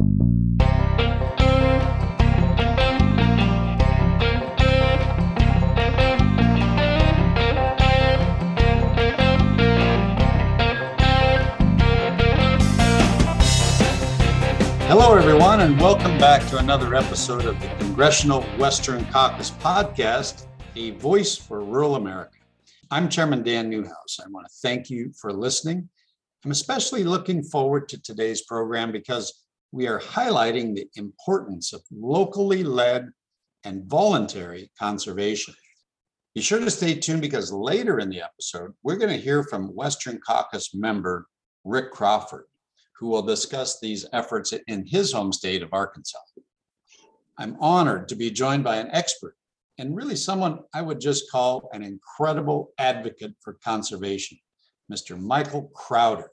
Hello, everyone, and welcome back to another episode of the Congressional Western Caucus podcast, a voice for rural America. I'm Chairman Dan Newhouse. I want to thank you for listening. I'm especially looking forward to today's program because we are highlighting the importance of locally led and voluntary conservation. Be sure to stay tuned because later in the episode, we're going to hear from Western Caucus member Rick Crawford who will discuss these efforts in his home state of Arkansas. I'm honored to be joined by an expert and really someone I would just call an incredible advocate for conservation, Mr. Michael Crowder.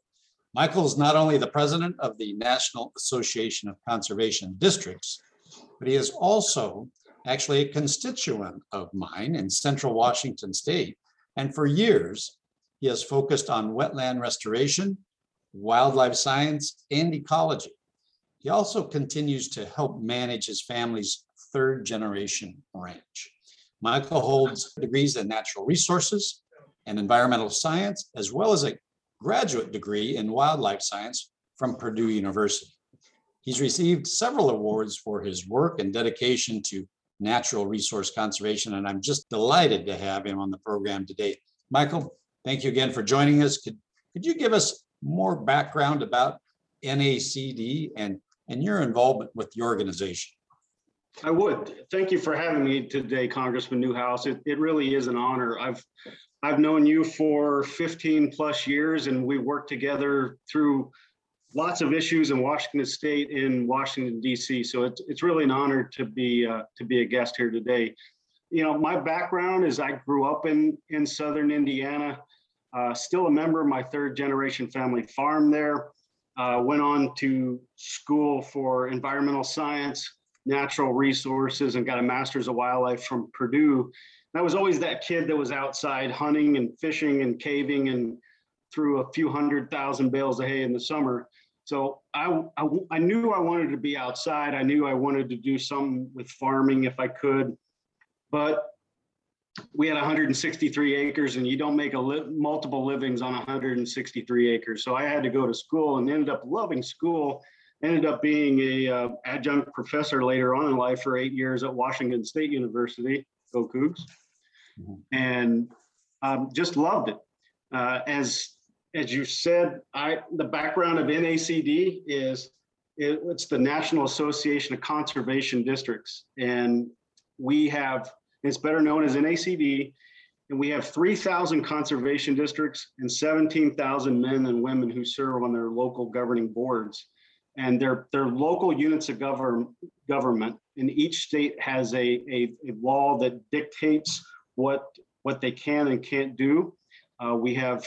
Michael is not only the president of the National Association of Conservation Districts, but he is also actually a constituent of mine in central Washington state. And for years, he has focused on wetland restoration wildlife science, and ecology. He also continues to help manage his family's third generation ranch. Michael holds degrees in natural resources and environmental science, as well as a graduate degree in wildlife science from Purdue University. He's received several awards for his work and dedication to natural resource conservation, and I'm just delighted to have him on the program today. Michael, thank you again for joining us. Could, could you give us more background about NACD and, and your involvement with the organization. I would. Thank you for having me today, Congressman Newhouse. It, it really is an honor. I've I've known you for 15 plus years, and we worked together through lots of issues in Washington State, in Washington D.C. So it's it's really an honor to be uh, to be a guest here today. You know, my background is I grew up in in Southern Indiana. Uh, still a member of my third generation family farm there. Uh, went on to school for environmental science, natural resources, and got a master's of wildlife from Purdue. And I was always that kid that was outside hunting and fishing and caving and threw a few hundred thousand bales of hay in the summer. So I, I, I knew I wanted to be outside. I knew I wanted to do something with farming if I could. But we had 163 acres and you don't make a li- multiple livings on 163 acres so i had to go to school and ended up loving school ended up being a uh, adjunct professor later on in life for eight years at washington state university go cougs mm-hmm. and um, just loved it uh, as as you said i the background of nacd is it, it's the national association of conservation districts and we have it's better known as NACD. And we have 3,000 conservation districts and 17,000 men and women who serve on their local governing boards. And they're, they're local units of govern, government. And each state has a, a, a law that dictates what, what they can and can't do. Uh, we have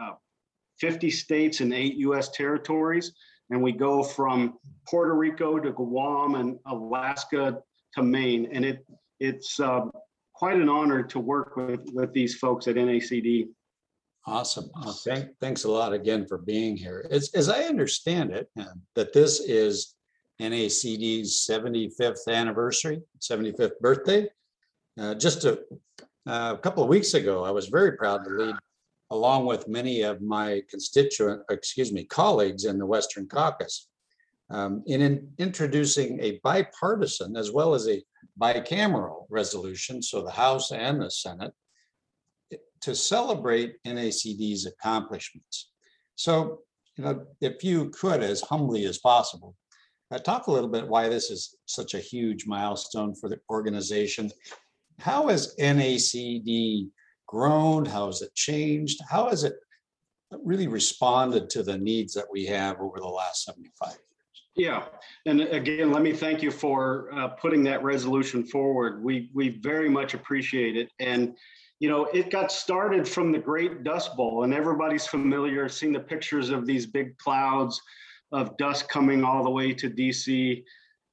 uh, 50 states and eight US territories. And we go from Puerto Rico to Guam and Alaska to Maine. And it, it's uh, quite an honor to work with, with these folks at NACD. Awesome. Well, thank, thanks a lot again for being here. As, I understand it, uh, that this is NACD's 75th anniversary, 75th birthday. Uh, just a, uh, couple of weeks ago, I was very proud to lead, along with many of my constituent, excuse me, colleagues in the Western Caucus, um, in, in introducing a bipartisan as well as a bicameral resolution, so the House and the Senate, to celebrate NACD's accomplishments. So, you know, if you could, as humbly as possible, uh, talk a little bit why this is such a huge milestone for the organization. How has NACD grown? How has it changed? How has it really responded to the needs that we have over the last 75 years? Yeah, and again, let me thank you for uh, putting that resolution forward. We we very much appreciate it, and you know it got started from the Great Dust Bowl, and everybody's familiar, seeing the pictures of these big clouds of dust coming all the way to DC,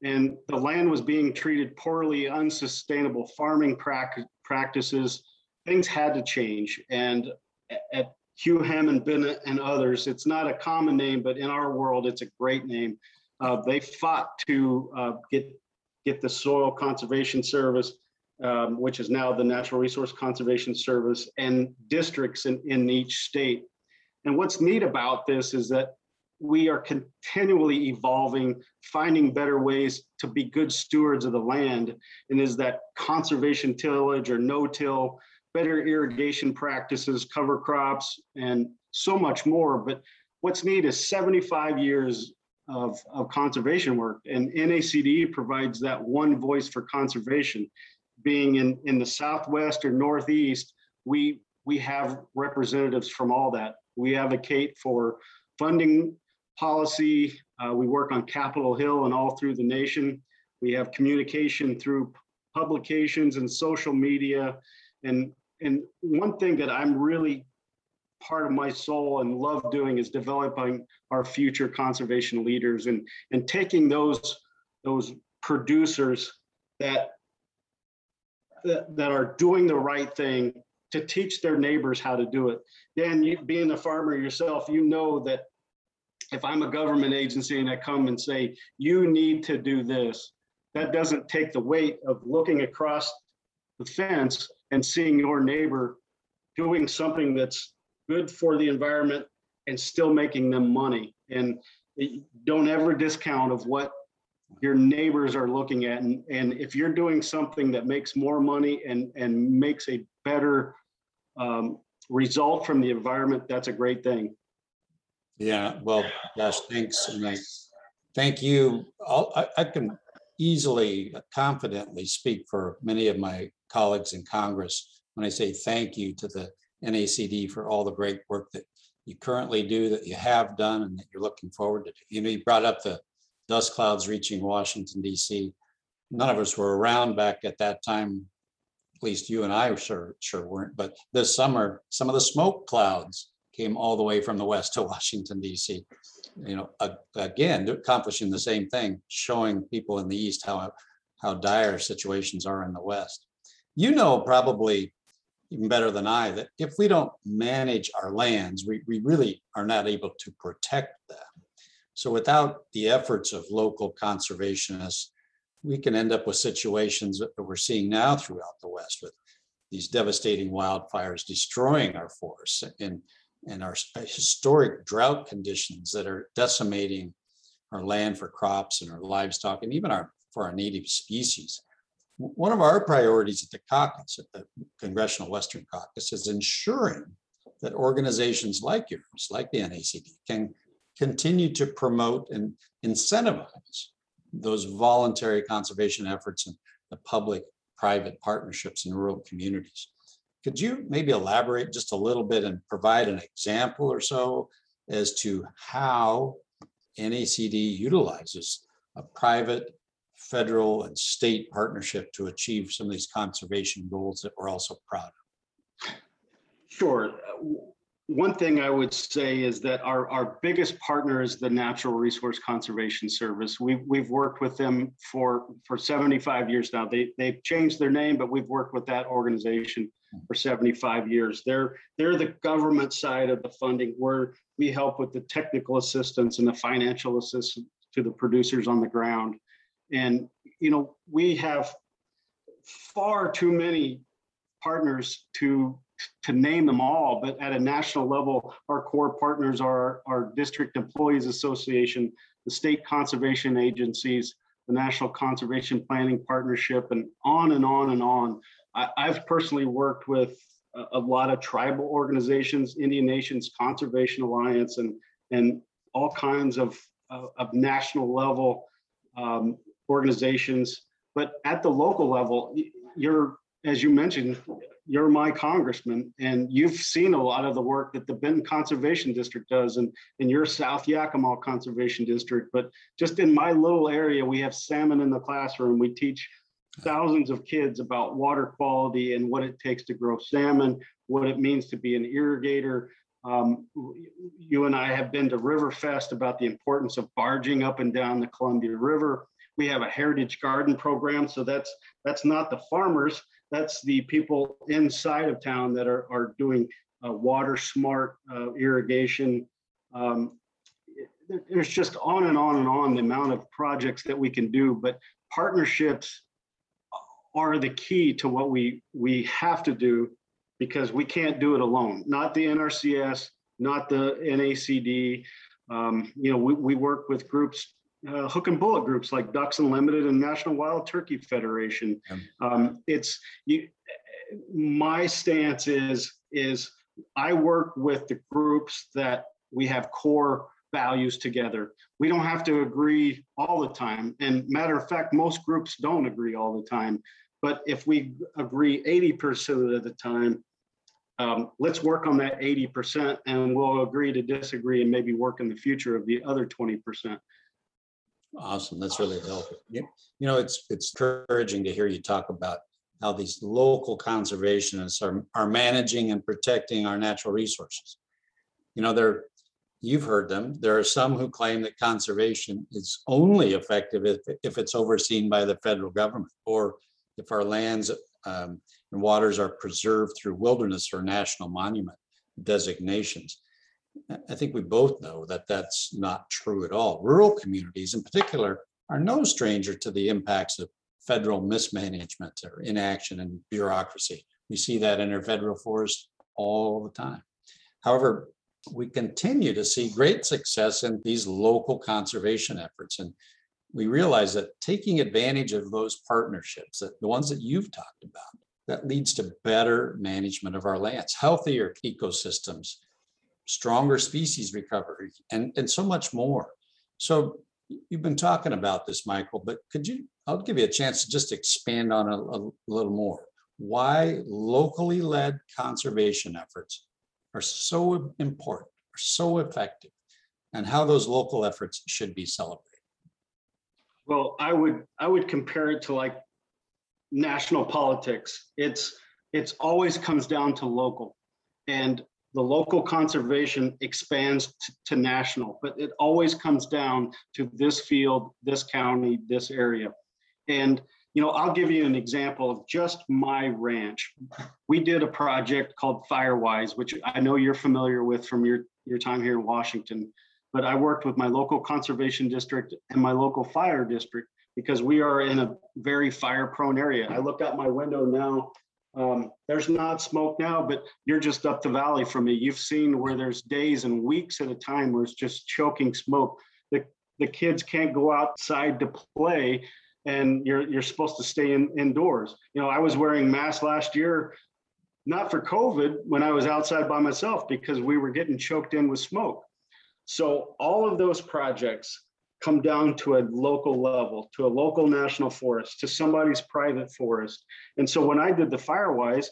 and the land was being treated poorly, unsustainable farming practices. Things had to change, and at Hugh Hammond Bennett and others, it's not a common name, but in our world, it's a great name Uh, they fought to uh, get get the Soil Conservation Service, um, which is now the Natural Resource Conservation Service, and districts in, in each state. And what's neat about this is that we are continually evolving, finding better ways to be good stewards of the land. And is that conservation tillage or no-till, better irrigation practices, cover crops, and so much more. But what's neat is 75 years of, of conservation work, and NACD provides that one voice for conservation. Being in, in the Southwest or Northeast, we, we have representatives from all that. We advocate for funding policy. Uh, we work on Capitol Hill and all through the nation. We have communication through publications and social media. And, and one thing that I'm really part of my soul and love doing is developing our future conservation leaders and, and taking those, those producers that, that, are doing the right thing to teach their neighbors how to do it. Dan, you being a farmer yourself, you know that if I'm a government agency and I come and say, you need to do this, that doesn't take the weight of looking across the fence and seeing your neighbor doing something that's good for the environment and still making them money. And eh, don't ever discount of what your neighbors are looking at. And, and if you're doing something that makes more money and, and makes a better um, result from the environment, that's a great thing. Yeah, well, gosh, thanks. And I thank you. I'll- I, I can easily, confidently speak for many of my colleagues in Congress when I say thank you to the NACD for all the great work that you currently do, that you have done, and that you're looking forward to. You know, you brought up the dust clouds reaching Washington DC. None of us were around back at that time. At least you and I sure, sure weren't, but this summer, some of the smoke clouds came all the way from the west to Washington DC. You know, again, accomplishing the same thing, showing people in the east how, how dire situations are in the west. You know, probably even better than I, that if we don't manage our lands, we, we really are not able to protect them. So without the efforts of local conservationists, we can end up with situations that we're seeing now throughout the West with these devastating wildfires destroying our forests and, and our historic drought conditions that are decimating our land for crops and our livestock and even our, for our native species. One of our priorities at the caucus, at the Congressional Western Caucus, is ensuring that organizations like yours, like the NACD, can continue to promote and incentivize those voluntary conservation efforts and the public-private partnerships in rural communities. Could you maybe elaborate just a little bit and provide an example or so as to how NACD utilizes a private, federal, and state partnership to achieve some of these conservation goals that we're also proud of? Sure. One thing I would say is that our, our biggest partner is the Natural Resource Conservation Service. We've, we've worked with them for, for 75 years now. They, they've changed their name, but we've worked with that organization for 75 years. They're, they're the government side of the funding where we help with the technical assistance and the financial assistance to the producers on the ground. And, you know, we have far too many partners to to name them all, but at a national level, our core partners are our District Employees Association, the state conservation agencies, the National Conservation Planning Partnership, and on and on and on. I, I've personally worked with a, a lot of tribal organizations, Indian Nations Conservation Alliance, and and all kinds of of, of national level um, organizations. But at the local level, you're as you mentioned, you're my congressman and you've seen a lot of the work that the Benton Conservation District does and in your South Yakima Conservation District. But just in my little area, we have salmon in the classroom. We teach thousands of kids about water quality and what it takes to grow salmon, what it means to be an irrigator. Um, you and I have been to Riverfest about the importance of barging up and down the Columbia River. We have a heritage garden program, so that's that's not the farmers, that's the people inside of town that are, are doing uh, water smart uh, irrigation. Um, there's just on and on and on the amount of projects that we can do, but partnerships are the key to what we, we have to do because we can't do it alone. Not the NRCS, not the NACD. Um, you know, we, we work with groups, uh, hook and bullet groups like Ducks Unlimited and National Wild Turkey Federation. Yeah. Um, it's you. My stance is is I work with the groups that we have core values together. We don't have to agree all the time. And matter of fact, most groups don't agree all the time. But if we agree 80% of the time, um, let's work on that 80% and we'll agree to disagree and maybe work in the future of the other 20%. Awesome. That's really helpful. You know, it's, it's encouraging to hear you talk about how these local conservationists are, are managing and protecting our natural resources. You know, there, you've heard them. There are some who claim that conservation is only effective if, if it's overseen by the federal government or if our lands um, and waters are preserved through wilderness or national monument designations. I- think we both know that that's not true at all. Rural communities in particular are no stranger to the impacts of federal mismanagement or inaction and bureaucracy. We see that in our federal forest all the time. However, we continue to see great success in these local conservation efforts. And we realize that taking advantage of those partnerships, that the ones that you've talked about, that leads to better management of our lands, healthier ecosystems, stronger species recovery, and, and so much more. So you've been talking about this, Michael, but could you, I'll give you a chance to just expand on a, a little more. Why locally led conservation efforts are so important, are so effective, and how those local efforts should be celebrated. Well, I would, I would compare it to like national politics. It's, it's always comes down to local. And the local conservation expands to national, but it always comes down to this field, this county, this area. And, you know, I'll give you an example of just my ranch. We did a project called Firewise, which I know you're familiar with from your, your time here in Washington. But I worked with my local conservation district and my local fire district because we are in a very fire prone area. I look out my window now. Um, there's not smoke now, but you're just up the valley from me. You've seen where there's days and weeks at a time where it's just choking smoke. The, the kids can't go outside to play and you're, you're supposed to stay in, indoors. You know, I was wearing masks last year, not for COVID, when I was outside by myself because we were getting choked in with smoke. So all of those projects come down to a local level, to a local national forest, to somebody's private forest. And so when I did the Firewise,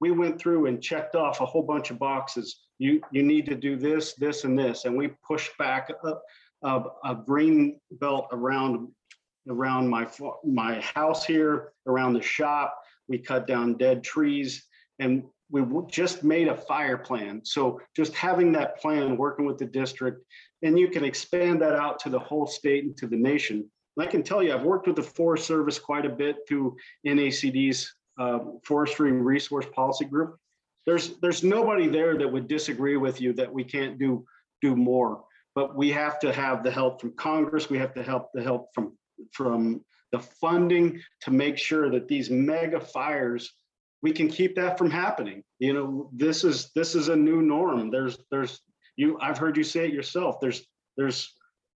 we went through and checked off a whole bunch of boxes. You, you need to do this, this, and this. And we pushed back a, a, a green belt around, around my, my house here, around the shop. We cut down dead trees and we just made a fire plan. So just having that plan, working with the district, and you can expand that out to the whole state and to the nation. And I can tell you, I've worked with the Forest Service quite a bit through NACD's uh, Forestry Resource Policy Group. There's there's nobody there that would disagree with you that we can't do do more, but we have to have the help from Congress. We have to help the help from from the funding to make sure that these mega fires we can keep that from happening. You know, this is this is a new norm. There's there's you I've heard you say it yourself. There's there's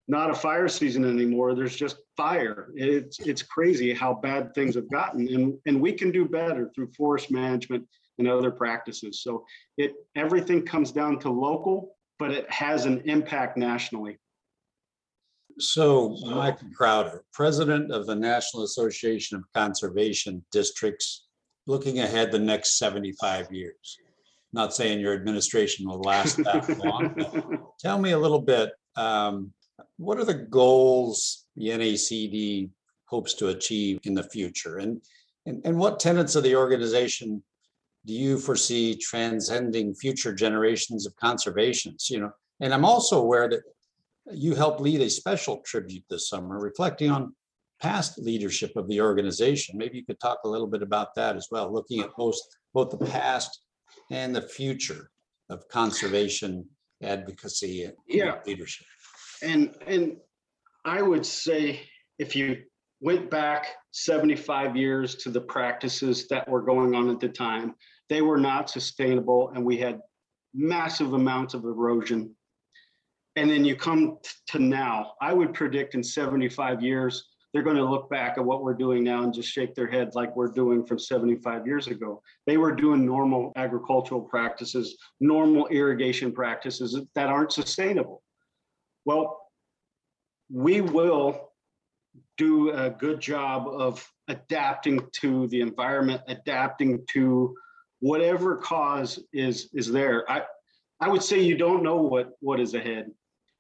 not a fire season anymore. There's just fire. It's it's crazy how bad things have gotten. And and we can do better through forest management and other practices. So it everything comes down to local, but it has an impact nationally. So Michael Crowder, President of the National Association of Conservation Districts, looking ahead the next 75 years. Not saying your administration will last that long. Tell me a little bit, um, what are the goals the NACD hopes to achieve in the future? And, and, and what tenets of the organization do you foresee transcending future generations of conservations, you know? And I'm also aware that you helped lead a special tribute this summer reflecting on past leadership of the organization. Maybe you could talk a little bit about that as well, looking at both, both the past and the future of conservation advocacy and Yeah. leadership. And, and I would say if you went back 75 years to the practices that were going on at the time, they were not sustainable and we had massive amounts of erosion. And then you come to now, I would predict in 75 years, they're going to look back at what we're doing now and just shake their head like we're doing from 75 years ago. They were doing normal agricultural practices, normal irrigation practices that aren't sustainable. Well, we will do a good job of adapting to the environment, adapting to whatever cause is is there. I I would say you don't know what what is ahead.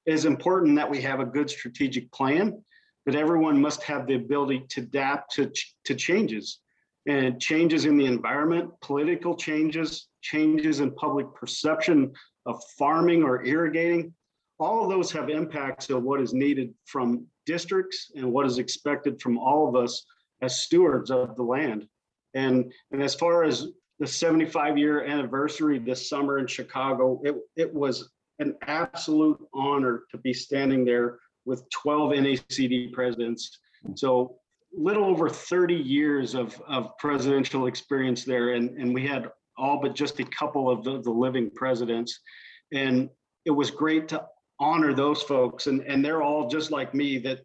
It is important that we have a good strategic plan, but everyone must have the ability to adapt to to changes and changes in the environment, political changes, changes in public perception of farming or irrigating. All of those have impacts of what is needed from districts and what is expected from all of us as stewards of the land. And, and as far as the 75 year anniversary this summer in Chicago, it, it was an absolute honor to be standing there with 12 NACD presidents. So little over 30 years of, of presidential experience there. And, and we had all but just a couple of the, the living presidents. And it was great to honor those folks. And, and they're all just like me that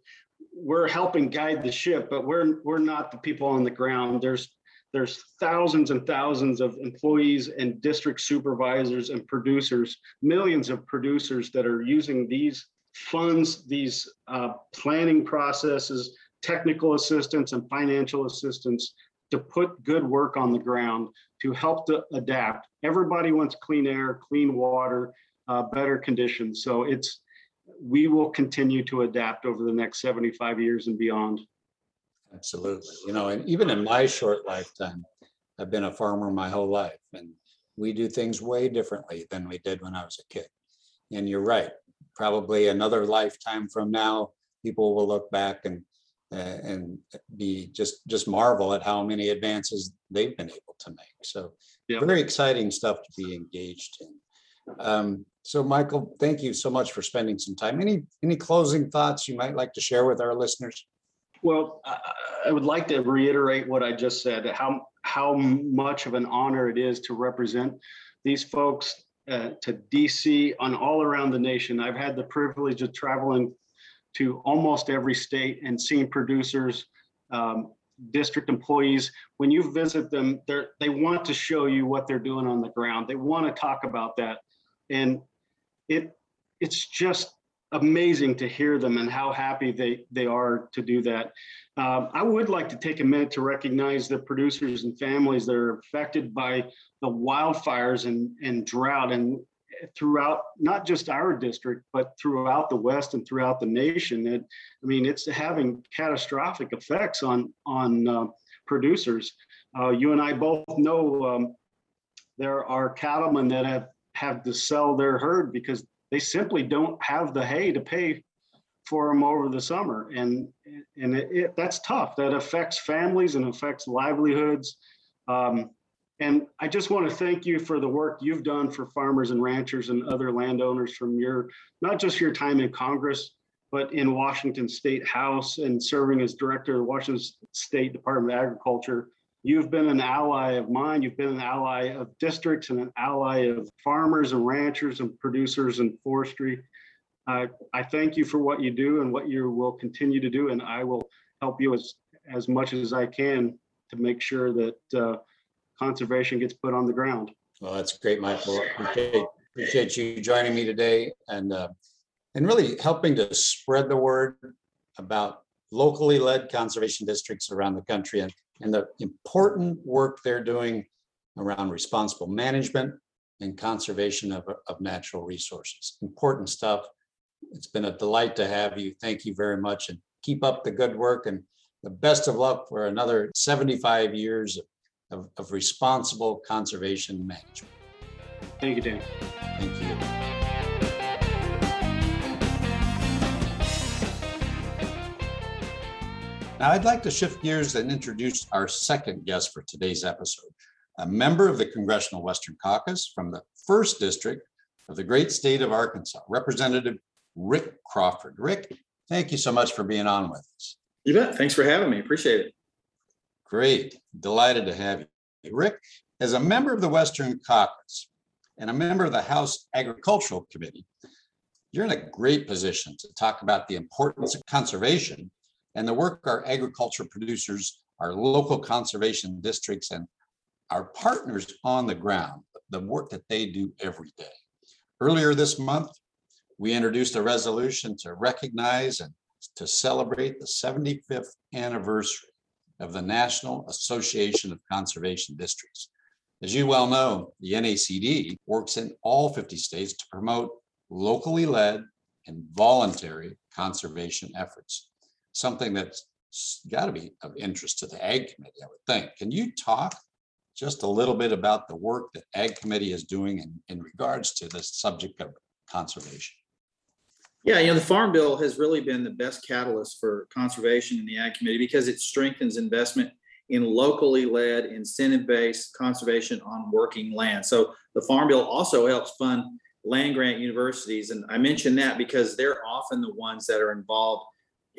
we're helping guide the ship, but we're, we're not the people on the ground. There's there's thousands and thousands of employees and district supervisors and producers, millions of producers that are using these funds, these uh, planning processes, technical assistance and financial assistance to put good work on the ground to help to adapt. Everybody wants clean air, clean water, uh, better conditions. So it's we will continue to adapt over the next 75 years and beyond. Absolutely. You know, and even in my short lifetime, I've been a farmer my whole life and we do things way differently than we did when I was a kid. And you're right, probably another lifetime from now, people will look back and uh, and be just just marvel at how many advances they've been able to make. So very exciting stuff to be engaged in. Um, so Michael, thank you so much for spending some time. Any any closing thoughts you might like to share with our listeners? Well, I would like to reiterate what I just said, how, how much of an honor it is to represent these folks uh, to DC and all around the nation. I've had the privilege of traveling to almost every state and seeing producers, um, district employees. When you visit them, they want to show you what they're doing on the ground. They want to talk about that, and it it's just amazing to hear them and how happy they, they are to do that. Um, I would like to take a minute to recognize the producers and families that are affected by the wildfires and, and drought and throughout not just our district, but throughout the West and throughout the nation. It, I mean, it's having catastrophic effects on, on uh, producers. Uh, you and I both know um, there are cattlemen that have, have to sell their herd because they simply don't have the hay to pay for them over the summer. And and it, it, that's tough. That affects families and affects livelihoods. Um, and i just want to thank you for the work you've done for farmers and ranchers and other landowners from your not just your time in congress but in washington state house and serving as director of the washington state department of agriculture You've been an ally of mine. You've been an ally of districts and an ally of farmers and ranchers and producers and forestry. Uh, I thank you for what you do and what you will continue to do, and I will help you as as much as I can to make sure that uh, conservation gets put on the ground. Well, that's great, Michael. Appreciate, appreciate you joining me today and uh, and really helping to spread the word about locally led conservation districts around the country. And and the important work they're doing around responsible management and conservation of, of natural resources. Important stuff. It's been a delight to have you. Thank you very much and keep up the good work and the best of luck for another 75 years of, of, of responsible conservation management. Thank you, Dan. Thank you. Now, I'd like to shift gears and introduce our second guest for today's episode, a member of the Congressional Western Caucus from the first district of the great state of Arkansas, Representative Rick Crawford. Rick, thank you so much for being on with us. You bet. Thanks for having me. Appreciate it. Great. Delighted to have you. Rick, as a member of the Western Caucus and a member of the House Agricultural Committee, you're in a great position to talk about the importance of conservation and the work our agriculture producers, our local conservation districts, and our partners on the ground, the work that they do every day. Earlier this month, we introduced a resolution to recognize and to celebrate the 75th anniversary of the National Association of Conservation Districts. As you well know, the NACD works in all 50 states to promote locally led and voluntary conservation efforts, something that's got to be of interest to the Ag Committee, I would think. Can you talk just a little bit about the work that Ag Committee is doing in, in regards to the subject of conservation? Yeah, you know, the Farm Bill has really been the best catalyst for conservation in the Ag Committee because it strengthens investment in locally led, incentive-based conservation on working land. So the Farm Bill also helps fund land grant universities. And I mention that because they're often the ones that are involved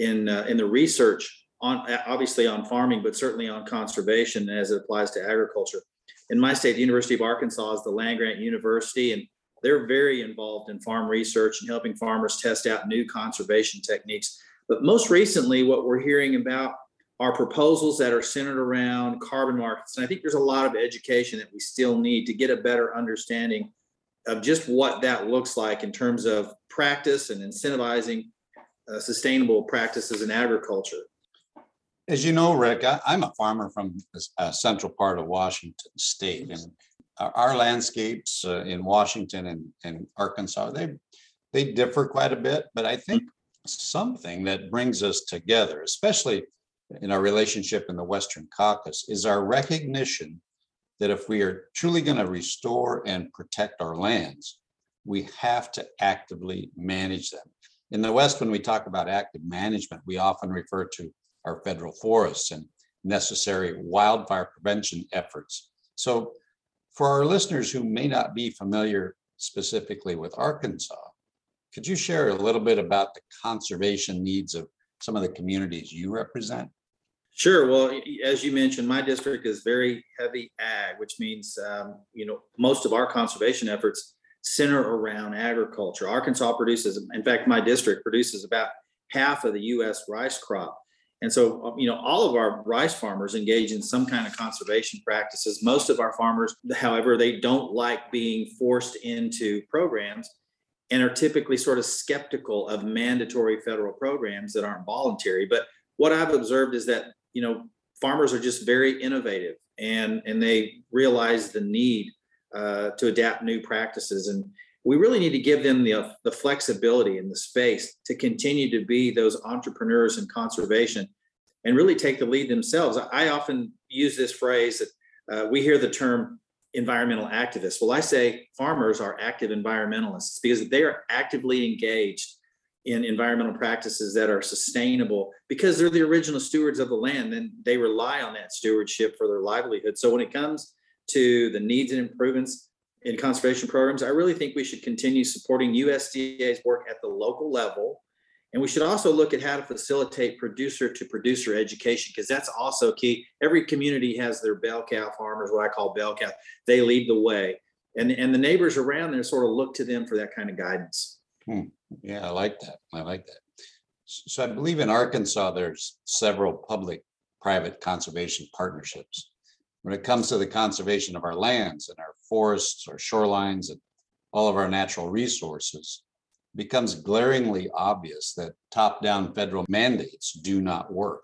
in, uh, in the research on, obviously on farming, but certainly on conservation as it applies to agriculture. In my state, the University of Arkansas is the land grant university, and they're very involved in farm research and helping farmers test out new conservation techniques. But most recently, what we're hearing about are proposals that are centered around carbon markets. And I think there's a lot of education that we still need to get a better understanding of just what that looks like in terms of practice and incentivizing uh, sustainable practices in agriculture. As you know, Rick, I, am a farmer from the uh, central part of Washington State, and our, our landscapes uh, in Washington and, and Arkansas they they differ quite a bit. But I think something that brings us together, especially in our relationship in the Western Caucus, is our recognition that if we are truly going to restore and protect our lands, we have to actively manage them. In the West, when we talk about active management, we often refer to our federal forests and necessary wildfire prevention efforts. So, for our listeners who may not be familiar specifically with Arkansas, could you share a little bit about the conservation needs of some of the communities you represent? Sure. Well, as you mentioned, my district is very heavy ag, which means um, you know most of our conservation efforts center around agriculture. Arkansas produces, in fact, my district produces about half of the U.S. rice crop, and so um, you know all of our rice farmers engage in some kind of conservation practices. Most of our farmers, however, they don't like being forced into programs and are typically sort of skeptical of mandatory federal programs that aren't voluntary. But what I've observed is that you know, farmers are just very innovative and and they realize the need uh, to adapt new practices and we really need to give them the, the flexibility and the space to continue to be those entrepreneurs in conservation and really take the lead themselves. I often use this phrase that uh, we hear the term environmental activists. Well, I say farmers are active environmentalists because they are actively engaged in environmental practices that are sustainable because they're the original stewards of the land and they rely on that stewardship for their livelihood. So when it comes to the needs and improvements in conservation programs, I really think we should continue supporting USDA's work at the local level. And we should also look at how to facilitate producer to producer education because that's also key. Every community has their bell cow farmers, what I call bell cow. They lead the way. And, and the neighbors around there sort of look to them for that kind of guidance. Hmm. Yeah, I like that. I like that. So I believe in Arkansas, there's several public-private conservation partnerships. When it comes to the conservation of our lands and our forests, our shorelines, and all of our natural resources, it becomes glaringly obvious that top-down federal mandates do not work.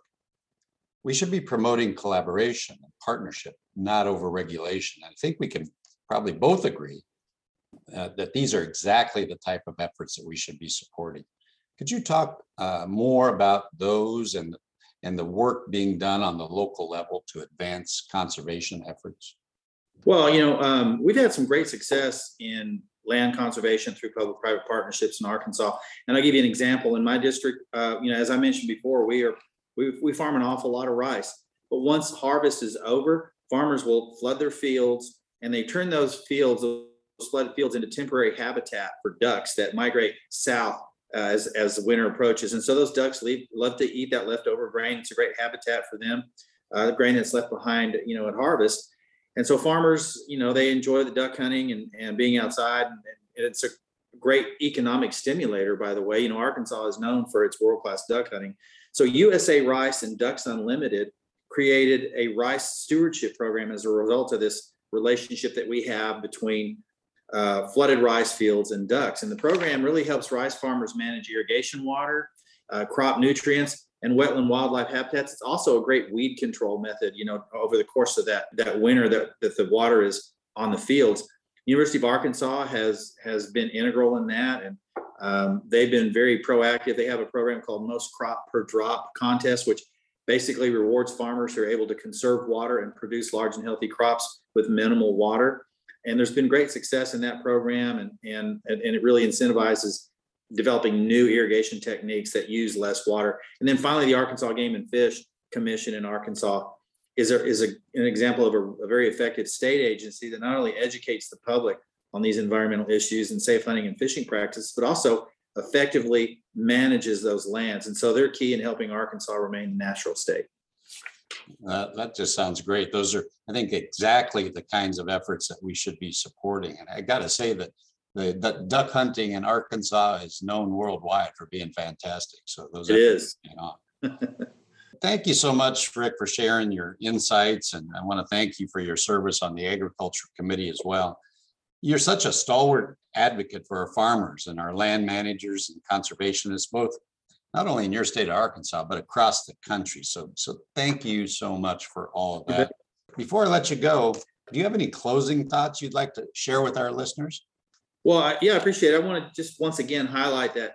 We should be promoting collaboration and partnership, not over-regulation. I think we can probably both agree uh, that these are exactly the type of efforts that we should be supporting. Could you talk uh, more about those and and the work being done on the local level to advance conservation efforts? Well, you know, um, we've had some great success in land conservation through public-private partnerships in Arkansas. And I'll give you an example. In my district, uh, you know, as I mentioned before, we are we, we farm an awful lot of rice. But once harvest is over, farmers will flood their fields and they turn those fields those flooded fields into temporary habitat for ducks that migrate south uh, as, as the winter approaches. And so those ducks leave, love to eat that leftover grain. It's a great habitat for them, uh, the grain that's left behind, you know, at harvest. And so farmers, you know, they enjoy the duck hunting and, and being outside. And, it's a great economic stimulator, by the way. You know, Arkansas is known for its world-class duck hunting. So USA Rice and Ducks Unlimited created a rice stewardship program as a result of this relationship that we have between uh, flooded rice fields and ducks. And the program really helps rice farmers manage irrigation water, uh, crop nutrients, and wetland wildlife habitats. It's also a great weed control method, you know, over the course of that, that winter that, that the water is on the fields. University of Arkansas has, has been integral in that. And um, they've been very proactive. They have a program called Most Crop Per Drop Contest, which basically rewards farmers who are able to conserve water and produce large and healthy crops with minimal water. And there's been great success in that program, and and and it really incentivizes developing new irrigation techniques that use less water. And then finally, the Arkansas Game and Fish Commission in Arkansas is a, is a, an example of a, a very effective state agency that not only educates the public on these environmental issues and safe hunting and fishing practices, but also effectively manages those lands. And so they're key in helping Arkansas remain a natural state. Uh, that just sounds great. Those are, I think, exactly the kinds of efforts that we should be supporting. And I got to say that the, the duck hunting in Arkansas is known worldwide for being fantastic. So those It is. Thank you so much, Rick, for sharing your insights. And I want to thank you for your service on the Agriculture Committee as well. You're such a stalwart advocate for our farmers and our land managers and conservationists, both not only in your state of Arkansas, but across the country. So, so thank you so much for all of that. Before I let you go, do you have any closing thoughts you'd like to share with our listeners? Well, I- yeah, I appreciate it. I want to just once again highlight that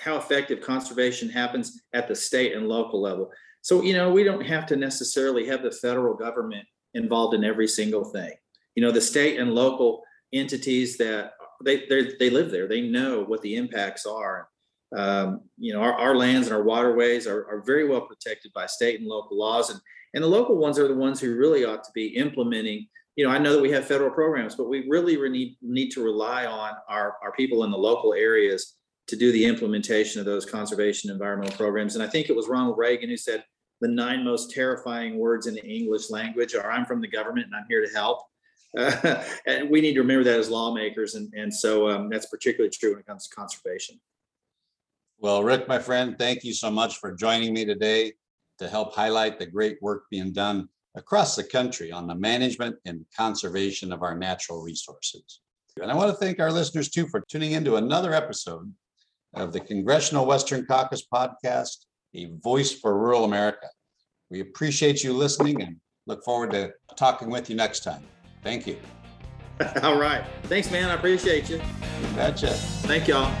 how effective conservation happens at the state and local level. So, you know, we don't have to necessarily have the federal government involved in every single thing. You know, the state and local entities that they they they live there, they know what the impacts are. Um, you know, our, our lands and our waterways are, are very well protected by state and local laws, and and the local ones are the ones who really ought to be implementing you know, I know that we have federal programs, but we really re- need, need to rely on our, our people in the local areas to do the implementation of those conservation environmental programs. And I think it was Ronald Reagan who said the nine most terrifying words in the English language are I'm from the government and I'm here to help. Uh, and we need to remember that as lawmakers. And, and so um, that's particularly true when it comes to conservation. Well, Rick, my friend, thank you so much for joining me today to help highlight the great work being done across the country on the management and conservation of our natural resources. And I want to thank our listeners too for tuning into another episode of the Congressional Western Caucus podcast, a voice for rural America. We appreciate you listening and look forward to talking with you next time. Thank you. All right. Thanks, man. I appreciate you. Gotcha. Thank y'all.